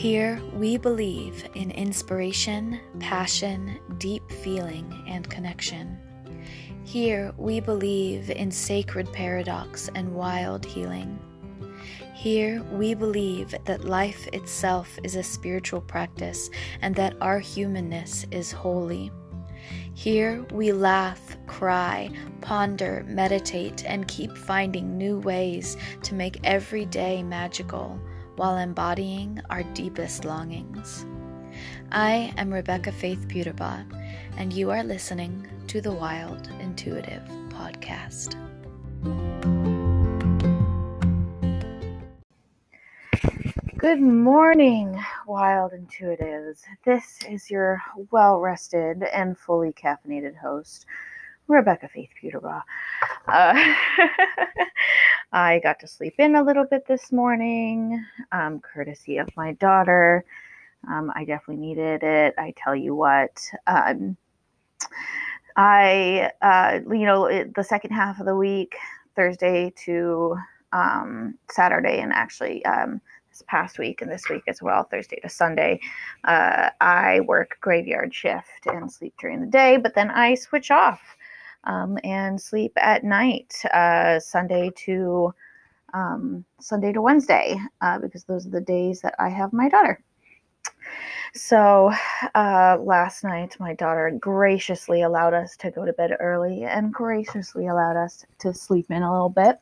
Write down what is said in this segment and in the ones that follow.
Here, we believe in inspiration, passion, deep feeling, and connection. Here, we believe in sacred paradox and wild healing. Here, we believe that life itself is a spiritual practice and that our humanness is holy. Here, we laugh, cry, ponder, meditate, and keep finding new ways to make every day magical while embodying our deepest longings. I am Rebecca Faith Peterbot, and you are listening to the Wild Intuitive Podcast. Good morning, wild intuitives. This is your well rested and fully caffeinated host, Rebecca Faith Peterborough. Uh, I got to sleep in a little bit this morning, um, courtesy of my daughter. Um, I definitely needed it. I tell you what. Um, I, uh, you know, it, the second half of the week, Thursday to um, Saturday, and actually um, this past week and this week as well, Thursday to Sunday, uh, I work graveyard shift and sleep during the day, but then I switch off um, and sleep at night, uh, Sunday to um, Sunday to Wednesday, uh, because those are the days that I have my daughter. So uh, last night, my daughter graciously allowed us to go to bed early and graciously allowed us to sleep in a little bit.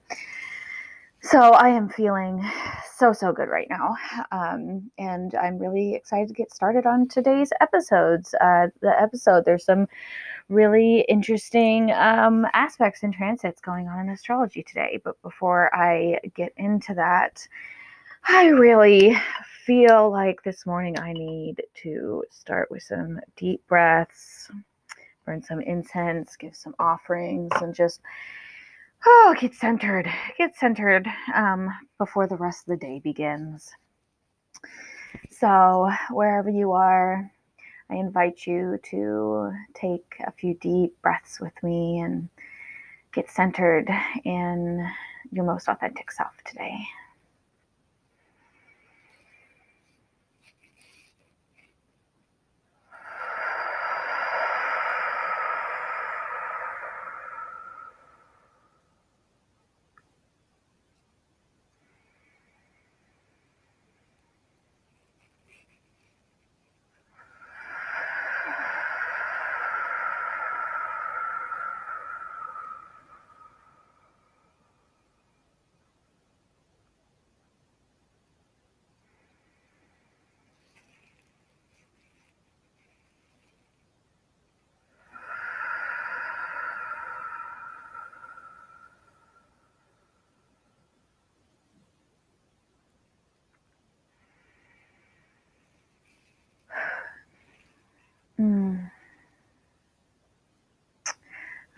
So I am feeling so, so good right now. Um, and I'm really excited to get started on today's episodes. Uh, the episode, there's some really interesting um, aspects and transits going on in astrology today. But before I get into that, I really feel like this morning I need to start with some deep breaths, burn some incense, give some offerings, and just oh, get centered, get centered um, before the rest of the day begins. So, wherever you are, I invite you to take a few deep breaths with me and get centered in your most authentic self today.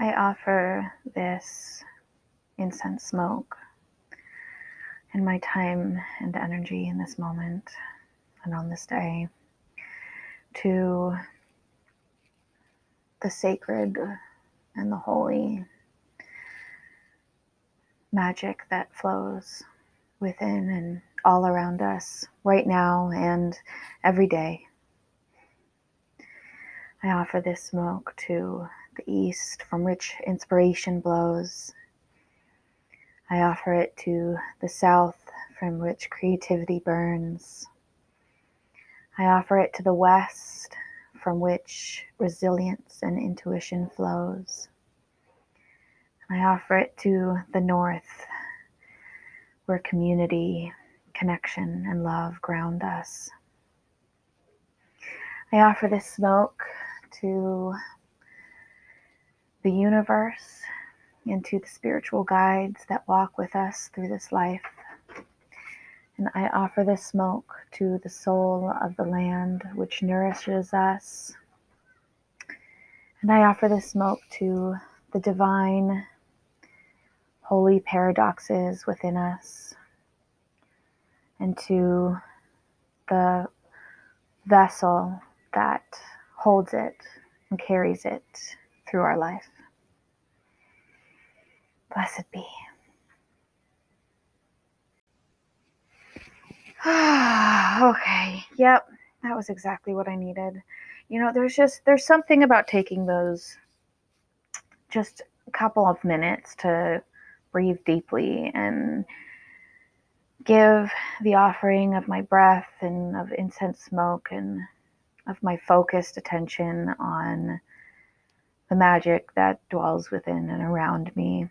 I offer this incense smoke and my time and energy in this moment and on this day to the sacred and the holy magic that flows within and all around us right now and every day. I offer this smoke to east from which inspiration blows. I offer it to the south from which creativity burns. I offer it to the west from which resilience and intuition flows. I offer it to the north where community, connection, and love ground us. I offer this smoke to the universe and to the spiritual guides that walk with us through this life. And I offer this smoke to the soul of the land which nourishes us. And I offer this smoke to the divine, holy paradoxes within us and to the vessel that holds it and carries it through our life. Blessed be. okay, yep, that was exactly what I needed. You know, there's just there's something about taking those just a couple of minutes to breathe deeply and give the offering of my breath and of incense smoke and of my focused attention on the magic that dwells within and around me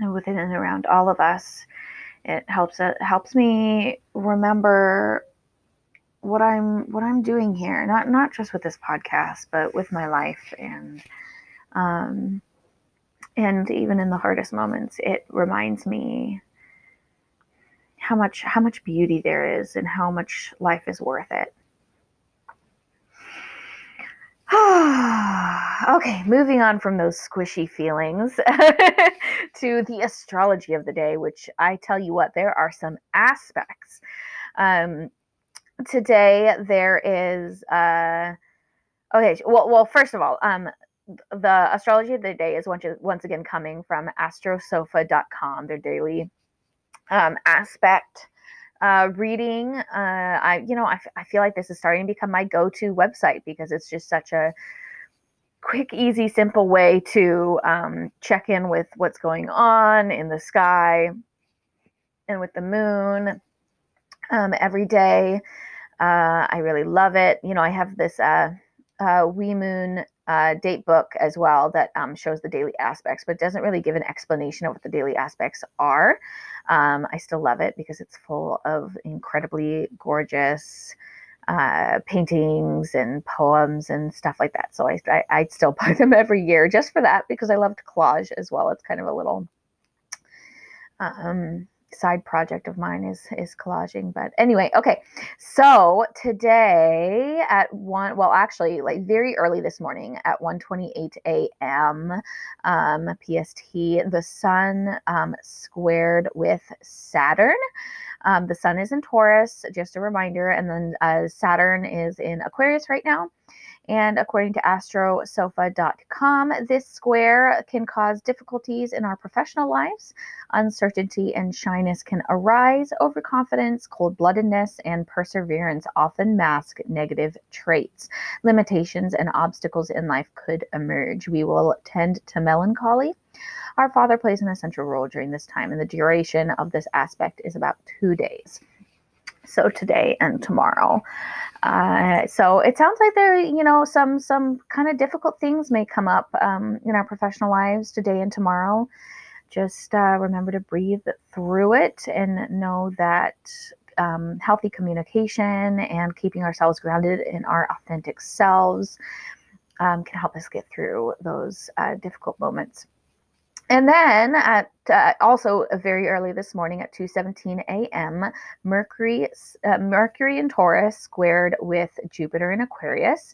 and within and around all of us. It helps it helps me remember what I'm what I'm doing here, not not just with this podcast, but with my life and um and even in the hardest moments, it reminds me how much how much beauty there is and how much life is worth it. okay, moving on from those squishy feelings to the astrology of the day, which I tell you what, there are some aspects. Um, today there is uh, okay. Well, well, first of all, um, the astrology of the day is once once again coming from astrosofa.com, their daily um, aspect uh, reading. Uh, I, you know, I, f- I feel like this is starting to become my go-to website because it's just such a quick, easy, simple way to um, check in with what's going on in the sky and with the moon um, every day. Uh, I really love it. You know, I have this uh, uh, We'Moon uh, date book as well that um, shows the daily aspects, but doesn't really give an explanation of what the daily aspects are. Um, I still love it because it's full of incredibly gorgeous uh, paintings and poems and stuff like that. So I, I I'd still buy them every year just for that because I loved collage as well. It's kind of a little um, side project of mine is is collaging but anyway okay so today at one well actually like very early this morning at 1:28 a.m. Um, PST the sun um, squared with Saturn um, the sun is in Taurus just a reminder and then uh, Saturn is in Aquarius right now and according to astrosofa.com, this square can cause difficulties in our professional lives. Uncertainty and shyness can arise. Overconfidence, cold bloodedness, and perseverance often mask negative traits. Limitations and obstacles in life could emerge. We will tend to melancholy. Our Father plays an essential role during this time, and the duration of this aspect is about two days so today and tomorrow. Uh, so it sounds like there, you know, some some kind of difficult things may come up um, in our professional lives today and tomorrow. Just uh, remember to breathe through it and know that um, healthy communication and keeping ourselves grounded in our authentic selves um, can help us get through those uh, difficult moments. And then at uh, also very early this morning at 2:17 a.m., Mercury uh, Mercury in Taurus squared with Jupiter in Aquarius.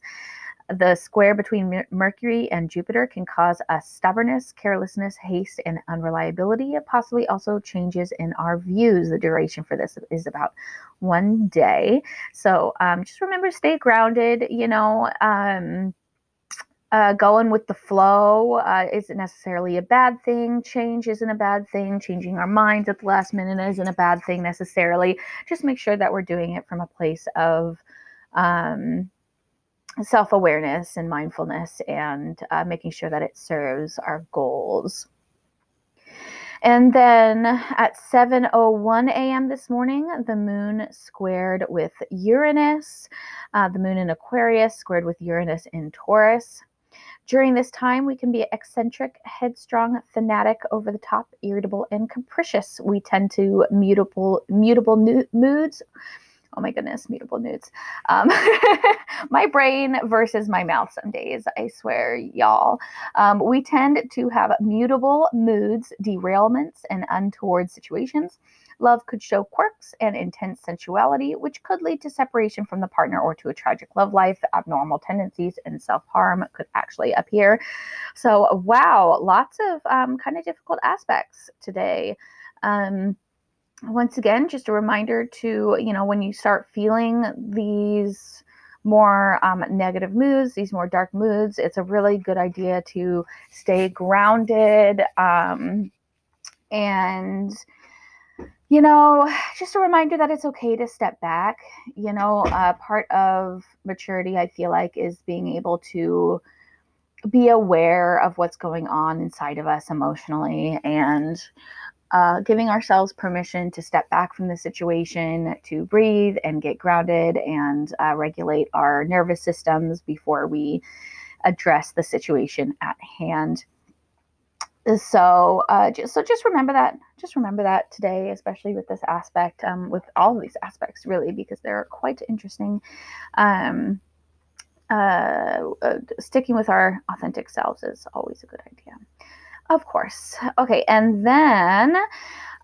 The square between Mercury and Jupiter can cause a stubbornness, carelessness, haste, and unreliability. It possibly also changes in our views. The duration for this is about one day. So um, just remember, stay grounded. You know. Um, uh, going with the flow uh, isn't necessarily a bad thing. Change isn't a bad thing. Changing our minds at the last minute isn't a bad thing necessarily. Just make sure that we're doing it from a place of um, self awareness and mindfulness and uh, making sure that it serves our goals. And then at 7:01 a.m. this morning, the moon squared with Uranus. Uh, the moon in Aquarius squared with Uranus in Taurus. During this time, we can be eccentric, headstrong, fanatic, over the top, irritable, and capricious. We tend to mutable, mutable moods. Oh my goodness, mutable moods. Um, my brain versus my mouth some days, I swear, y'all. Um, we tend to have mutable moods, derailments, and untoward situations. Love could show quirks and intense sensuality, which could lead to separation from the partner or to a tragic love life. Abnormal tendencies and self harm could actually appear. So, wow, lots of um, kind of difficult aspects today. Um, once again, just a reminder to, you know, when you start feeling these more um, negative moods, these more dark moods, it's a really good idea to stay grounded um, and you know, just a reminder that it's okay to step back. You know, uh, part of maturity, I feel like, is being able to be aware of what's going on inside of us emotionally and uh, giving ourselves permission to step back from the situation, to breathe and get grounded and uh, regulate our nervous systems before we address the situation at hand. So, uh, just, so just remember that. Just remember that today, especially with this aspect, um, with all of these aspects, really, because they're quite interesting. Um, uh, uh, sticking with our authentic selves is always a good idea. Of course. Okay, and then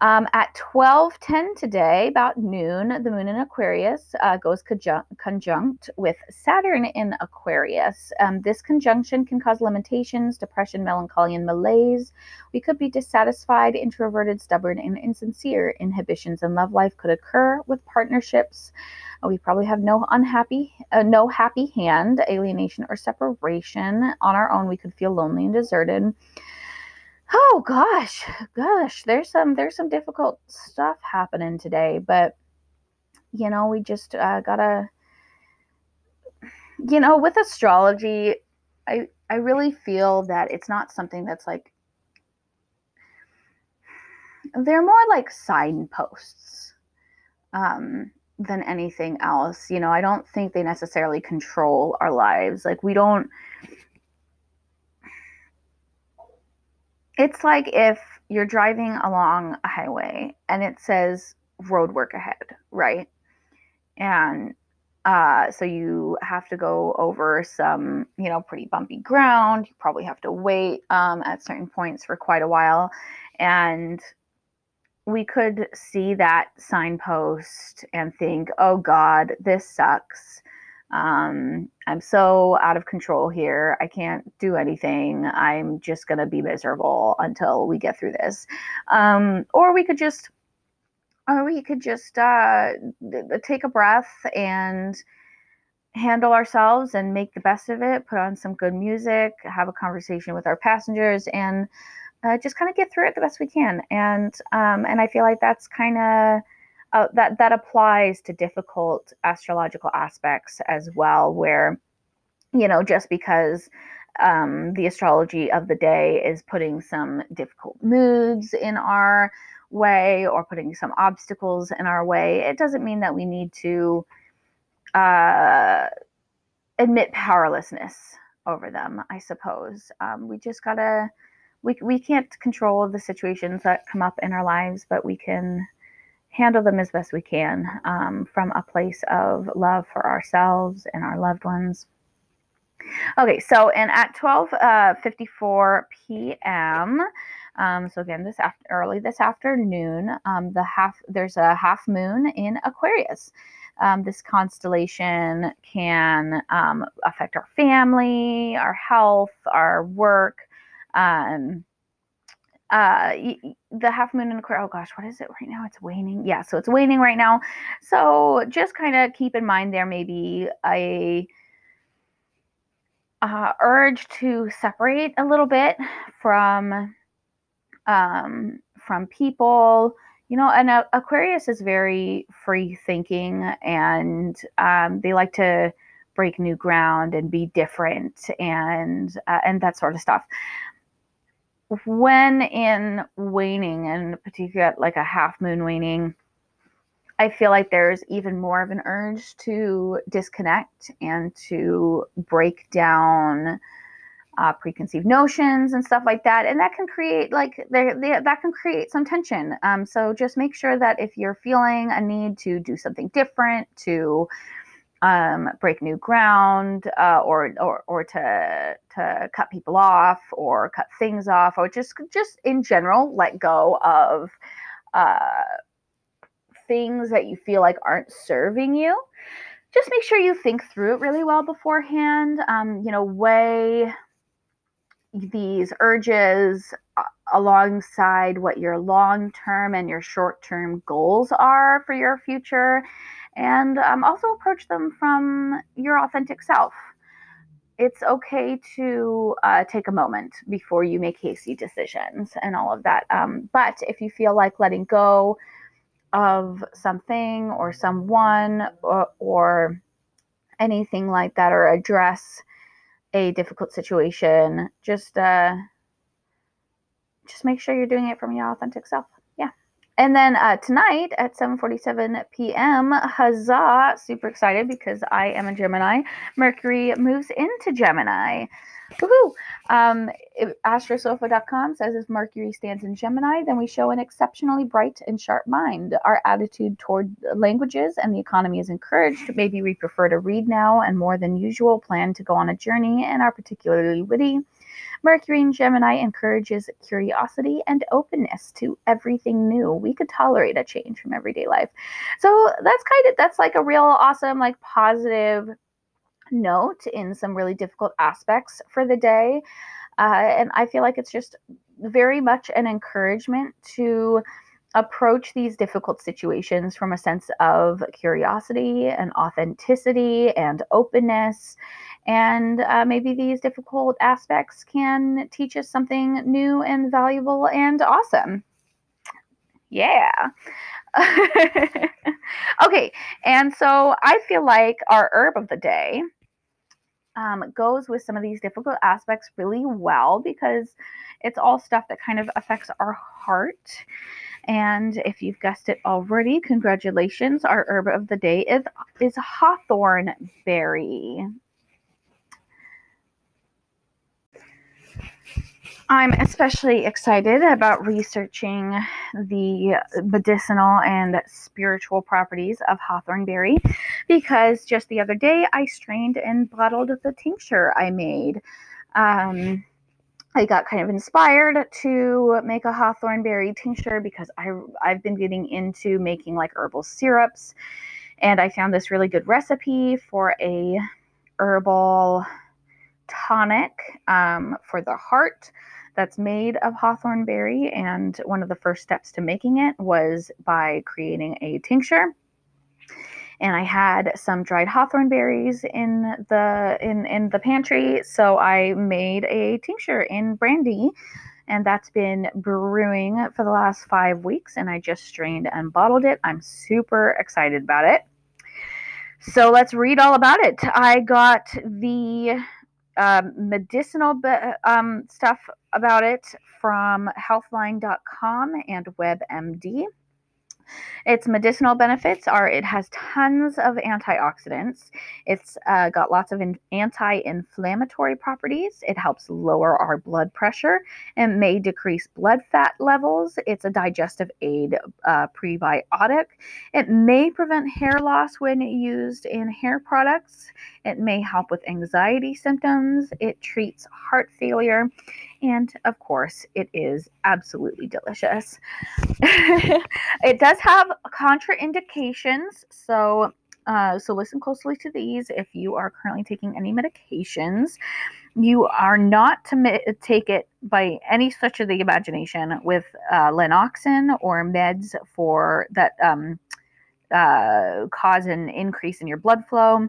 um, at 12:10 today, about noon, the moon in Aquarius uh, goes conjunct, conjunct, with Saturn in Aquarius. Um, this conjunction can cause limitations, depression, melancholy, and malaise. We could be dissatisfied, introverted, stubborn, and insincere. Inhibitions in love life could occur with partnerships. Uh, we probably have no unhappy, uh, no happy hand, alienation, or separation. On our own, we could feel lonely and deserted oh gosh gosh there's some there's some difficult stuff happening today but you know we just uh, gotta you know with astrology i i really feel that it's not something that's like they're more like signposts um than anything else you know i don't think they necessarily control our lives like we don't it's like if you're driving along a highway and it says road work ahead, right? And uh, so you have to go over some, you know, pretty bumpy ground. You probably have to wait um, at certain points for quite a while. And we could see that signpost and think, oh God, this sucks. Um, I'm so out of control here. I can't do anything. I'm just going to be miserable until we get through this. Um, or we could just, or we could just uh, take a breath and handle ourselves and make the best of it, put on some good music, have a conversation with our passengers, and uh, just kind of get through it the best we can. And um, and I feel like that's kind of uh, that that applies to difficult astrological aspects as well where you know just because um, the astrology of the day is putting some difficult moods in our way or putting some obstacles in our way it doesn't mean that we need to uh, admit powerlessness over them i suppose. Um, we just gotta we, we can't control the situations that come up in our lives but we can handle them as best we can um, from a place of love for ourselves and our loved ones. Okay, so and at 12:54 uh, p.m. Um, so again, this after, early this afternoon, um, the half there's a half moon in Aquarius. Um, this constellation can um, affect our family, our health, our work. Um, uh the half moon in Aquarius. Oh gosh, what is it right now? It's waning. Yeah, so it's waning right now. So just kind of keep in mind there may be a uh, urge to separate a little bit from um, from people. You know, and uh, Aquarius is very free thinking, and um, they like to break new ground and be different and uh, and that sort of stuff when in waning, and particularly like a half moon waning, I feel like there's even more of an urge to disconnect and to break down uh, preconceived notions and stuff like that, and that can create like there that can create some tension. Um, so just make sure that if you're feeling a need to do something different, to um, break new ground uh, or, or or to to cut people off or cut things off or just just in general let go of uh, things that you feel like aren't serving you. Just make sure you think through it really well beforehand. Um, you know weigh these urges uh, alongside what your long term and your short term goals are for your future and um, also approach them from your authentic self. It's okay to uh, take a moment before you make hasty decisions and all of that. Um, but if you feel like letting go of something or someone or, or anything like that or address a difficult situation, just uh, just make sure you're doing it from your authentic self. And then uh, tonight at 7:47 p.m., huzzah! Super excited because I am a Gemini. Mercury moves into Gemini. Woohoo! Um, astrosofa.com says if Mercury stands in Gemini, then we show an exceptionally bright and sharp mind. Our attitude toward languages and the economy is encouraged. Maybe we prefer to read now and more than usual plan to go on a journey and are particularly witty. Mercury in Gemini encourages curiosity and openness to everything new. We could tolerate a change from everyday life. So that's kind of that's like a real awesome, like positive note in some really difficult aspects for the day. Uh, and I feel like it's just very much an encouragement to approach these difficult situations from a sense of curiosity and authenticity and openness. And uh, maybe these difficult aspects can teach us something new and valuable and awesome. Yeah. okay, and so I feel like our herb of the day um, goes with some of these difficult aspects really well because it's all stuff that kind of affects our heart. And if you've guessed it already, congratulations. Our herb of the day is, is hawthorn berry. I'm especially excited about researching the medicinal and spiritual properties of hawthorn berry because just the other day I strained and bottled the tincture I made. Um, I got kind of inspired to make a hawthorn berry tincture because I I've been getting into making like herbal syrups and I found this really good recipe for a herbal tonic um, for the heart that's made of hawthorn berry. And one of the first steps to making it was by creating a tincture. And I had some dried hawthorn berries in the in in the pantry, so I made a tincture in brandy and that's been brewing for the last five weeks and i just strained and bottled it. I'm super excited about it. So let's read all about it. I got the um, medicinal um, stuff about it from healthline.com and WebMD. Its medicinal benefits are it has tons of antioxidants. It's uh, got lots of in- anti inflammatory properties. It helps lower our blood pressure and may decrease blood fat levels. It's a digestive aid uh, prebiotic. It may prevent hair loss when used in hair products. It may help with anxiety symptoms. It treats heart failure and of course, it is absolutely delicious. it does have contraindications, so uh, so listen closely to these. If you are currently taking any medications, you are not to mi- take it by any stretch of the imagination with uh, Lanoxin or meds for that um, uh, cause an increase in your blood flow.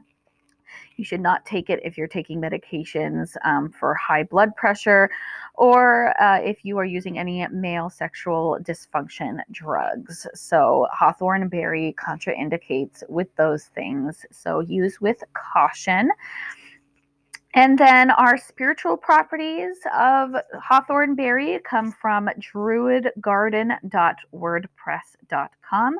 You should not take it if you're taking medications um, for high blood pressure or uh, if you are using any male sexual dysfunction drugs. So, hawthorn berry contraindicates with those things. So, use with caution. And then our spiritual properties of hawthorn berry come from druidgarden.wordpress.com.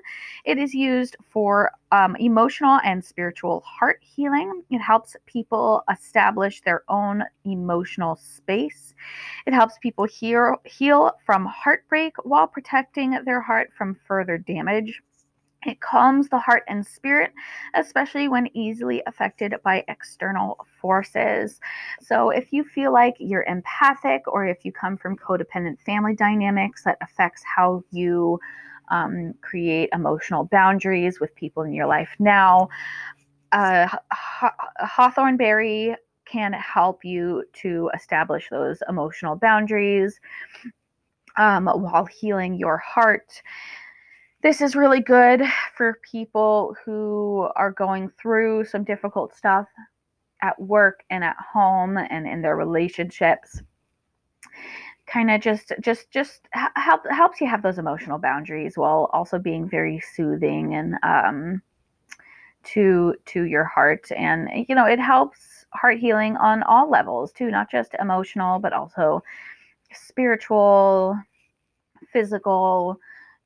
It is used for um, emotional and spiritual heart healing. It helps people establish their own emotional space. It helps people heal, heal from heartbreak while protecting their heart from further damage. It calms the heart and spirit, especially when easily affected by external forces. So, if you feel like you're empathic or if you come from codependent family dynamics that affects how you um, create emotional boundaries with people in your life now, uh, Hawthorn Berry can help you to establish those emotional boundaries um, while healing your heart this is really good for people who are going through some difficult stuff at work and at home and in their relationships. kind of just just just help helps you have those emotional boundaries while also being very soothing and um to to your heart and you know it helps heart healing on all levels too not just emotional but also spiritual physical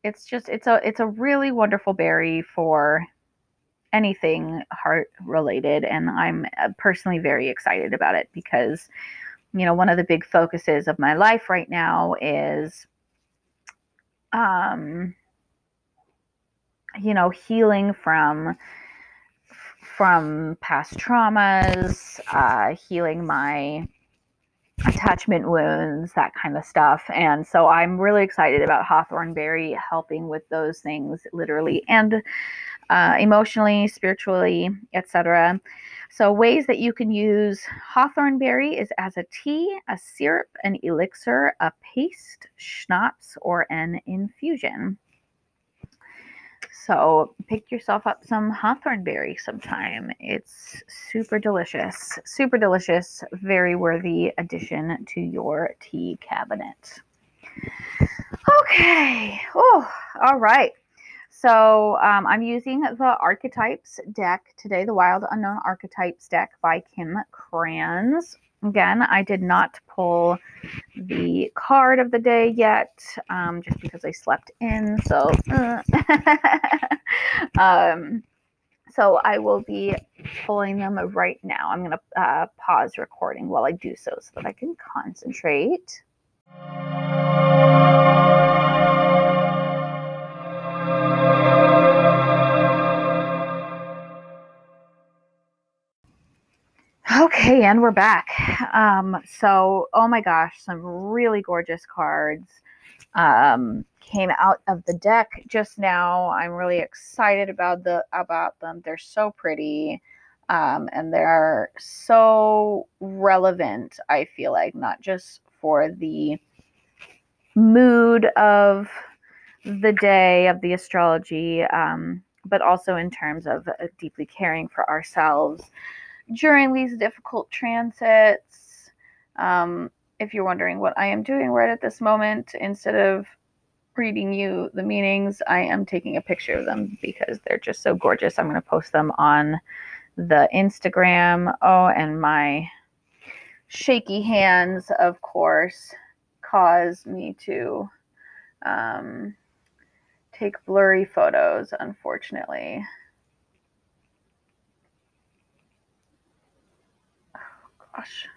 it's just it's a it's a really wonderful berry for anything heart related and i'm uh, personally very excited about it because you know one of the big focuses of my life right now is um you know healing from from past traumas, uh, healing my attachment wounds, that kind of stuff. And so I'm really excited about Hawthorn Berry helping with those things, literally and uh, emotionally, spiritually, etc. So ways that you can use Hawthorn Berry is as a tea, a syrup, an elixir, a paste, schnapps, or an infusion. So pick yourself up some hawthorn berry sometime. It's super delicious, super delicious, very worthy addition to your tea cabinet. Okay. Oh, all right. So um, I'm using the Archetypes deck today, the Wild Unknown Archetypes deck by Kim Krans. Again, I did not pull the card of the day yet, um, just because I slept in. So, uh, um, so I will be pulling them right now. I'm going to uh, pause recording while I do so, so that I can concentrate. Okay, and we're back. Um, so, oh my gosh, some really gorgeous cards um, came out of the deck just now. I'm really excited about the about them. They're so pretty, um, and they're so relevant. I feel like not just for the mood of the day of the astrology, um, but also in terms of uh, deeply caring for ourselves during these difficult transits. Um, if you're wondering what I am doing right at this moment, instead of reading you the meanings, I am taking a picture of them because they're just so gorgeous. I'm going to post them on the Instagram. Oh, and my shaky hands, of course, cause me to um, take blurry photos, unfortunately. Gosh.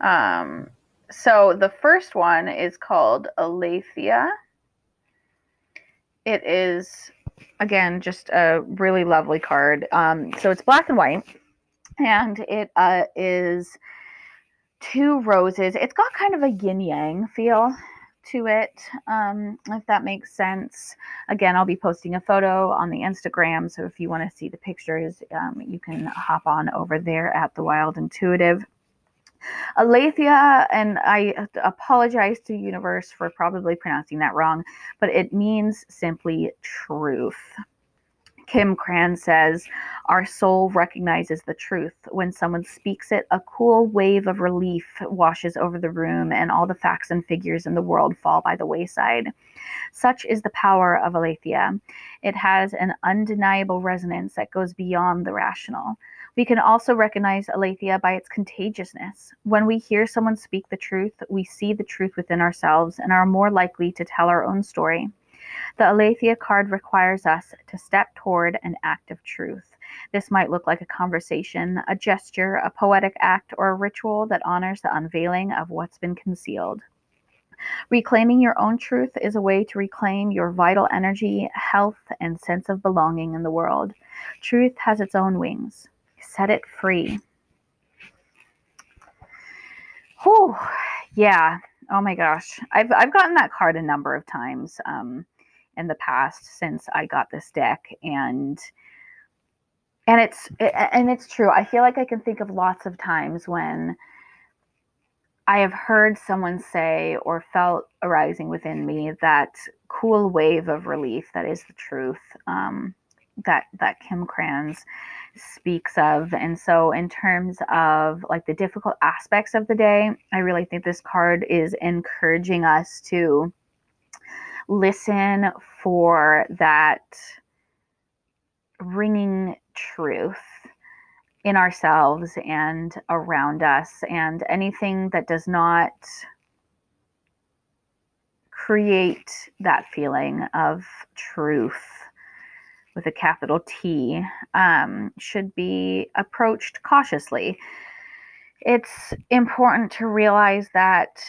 Um, so the first one is called Aletheia. It is, again, just a really lovely card. Um, so it's black and white, and it uh, is two roses. It's got kind of a yin yang feel to it, um, if that makes sense. Again, I'll be posting a photo on the Instagram. So if you want to see the pictures, um, you can hop on over there at The Wild Intuitive. Aletheia, and I apologize to Universe for probably pronouncing that wrong, but it means simply truth. Kim Krans says, Our soul recognizes the truth. When someone speaks it, a cool wave of relief washes over the room, and all the facts and figures in the world fall by the wayside. Such is the power of Aletheia. It has an undeniable resonance that goes beyond the rational. We can also recognize Aletheia by its contagiousness. When we hear someone speak the truth, we see the truth within ourselves and are more likely to tell our own story. The Aletheia card requires us to step toward an act of truth. This might look like a conversation, a gesture, a poetic act, or a ritual that honors the unveiling of what's been concealed. Reclaiming your own truth is a way to reclaim your vital energy, health, and sense of belonging in the world. Truth has its own wings. Set it free. Whew. Yeah. Oh my gosh. I've I've gotten that card a number of times. Um, in the past since I got this deck and and it's and it's true. I feel like I can think of lots of times when I have heard someone say or felt arising within me that cool wave of relief that is the truth um, that that Kim Krans speaks of. And so, in terms of like the difficult aspects of the day, I really think this card is encouraging us to listen for that ringing truth in ourselves and around us, and anything that does not create that feeling of truth with a capital T um, should be approached cautiously. It's important to realize that,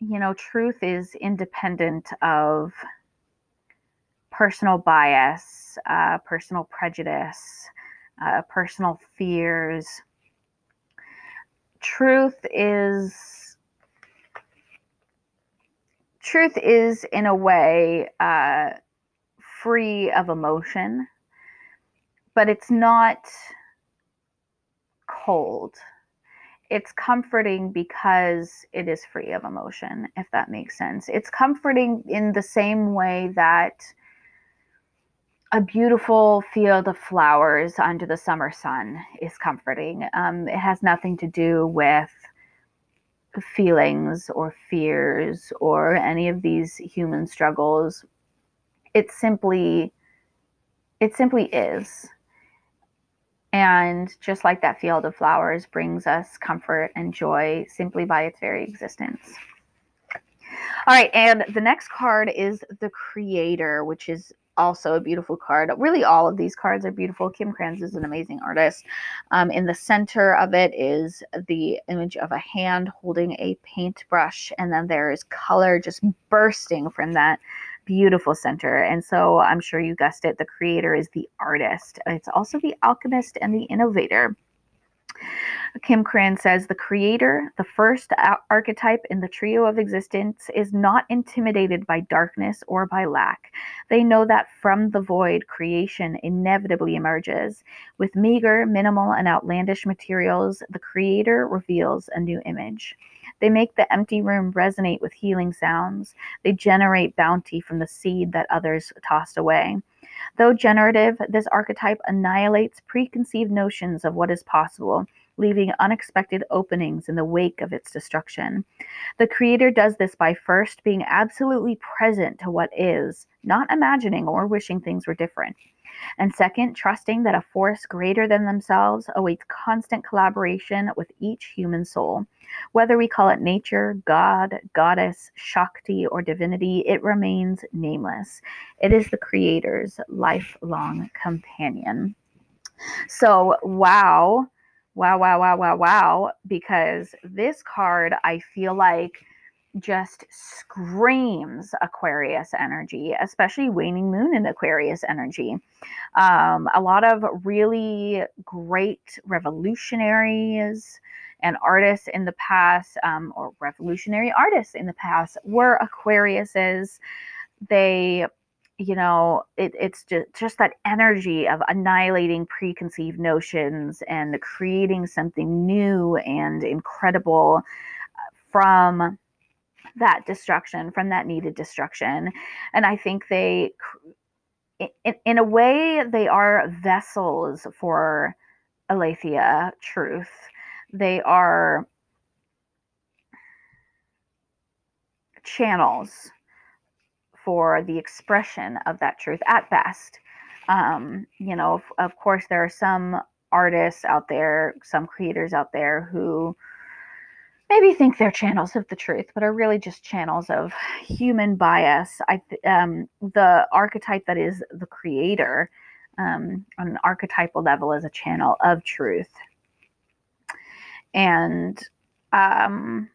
you know, truth is independent of personal bias, uh, personal prejudice, uh, personal fears. Truth is truth is in a way uh, free of emotion, but it's not cold. It's comforting because it is free of emotion, if that makes sense. It's comforting in the same way that a beautiful field of flowers under the summer sun is comforting. Um, it has nothing to do with feelings or fears or any of these human struggles it simply it simply is and just like that field of flowers brings us comfort and joy simply by its very existence all right and the next card is the creator which is also a beautiful card. Really, all of these cards are beautiful. Kim Krans is an amazing artist. Um, in the center of it is the image of a hand holding a paintbrush, and then there is color just bursting from that beautiful center. And so I'm sure you guessed it, the creator is the artist. It's also the alchemist and the innovator. Kim Krans says the creator, the first archetype in the trio of existence, is not intimidated by darkness or by lack. They know that from the void, creation inevitably emerges. With meager, minimal, and outlandish materials, the creator reveals a new image. They make the empty room resonate with healing sounds. They generate bounty from the seed that others tossed away. Though generative, this archetype annihilates preconceived notions of what is possible, leaving unexpected openings in the wake of its destruction. The creator does this by first being absolutely present to what is, not imagining or wishing things were different. And second, trusting that a force greater than themselves awaits constant collaboration with each human soul. Whether we call it nature, God, goddess, Shakti, or divinity, it remains nameless. It is the Creator's lifelong companion. So, wow, wow, wow, wow, wow, wow, because this card, I feel like just screams Aquarius energy, especially waning moon in Aquarius energy. Um, a lot of really great revolutionaries and artists in the past, um, or revolutionary artists in the past, were Aquariuses. They you know it, it's just, just that energy of annihilating preconceived notions and creating something new and incredible uh, from that destruction, from that needed destruction. And I think they, in, in a way, they are vessels for Aletheia truth. They are channels for the expression of that truth at best. Um, you know, of, of course, there are some artists out there, some creators out there who maybe think they're channels of the truth, but are really just channels of human bias. I um, the archetype that is the creator um, on an archetypal level is a channel of truth, and um,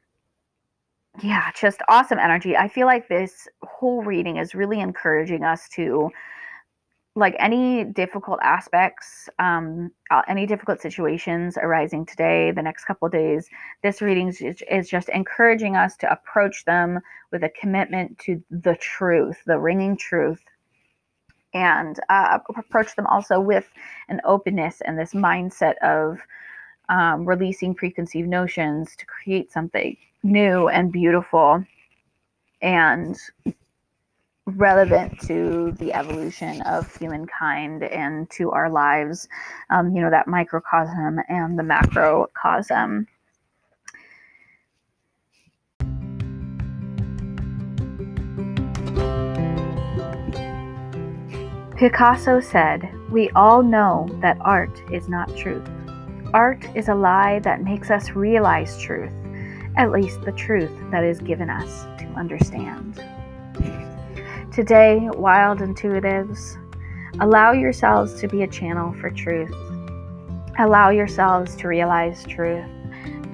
yeah, just awesome energy. I feel like this whole reading is really encouraging us to like any difficult aspects, um, uh, any difficult situations arising today, the next couple days, this reading is, is just encouraging us to approach them with a commitment to the truth, the ringing truth, and uh, approach them also with an openness and this mindset of um, releasing preconceived notions to create something new and beautiful. And relevant to the evolution of humankind and to our lives, um, you know, that microcosm and the macrocosm. Picasso said, We all know that art is not truth. Art is a lie that makes us realize truth, at least the truth that is given us to understand. Today, wild intuitives, allow yourselves to be a channel for truth. Allow yourselves to realize truth,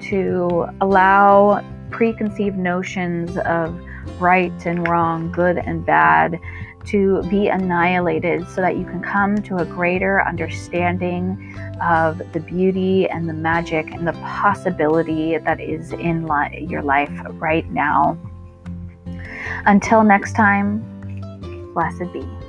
to allow preconceived notions of right and wrong, good and bad, to be annihilated so that you can come to a greater understanding of the beauty and the magic and the possibility that is in li- your life right now. Until next time, blessed be.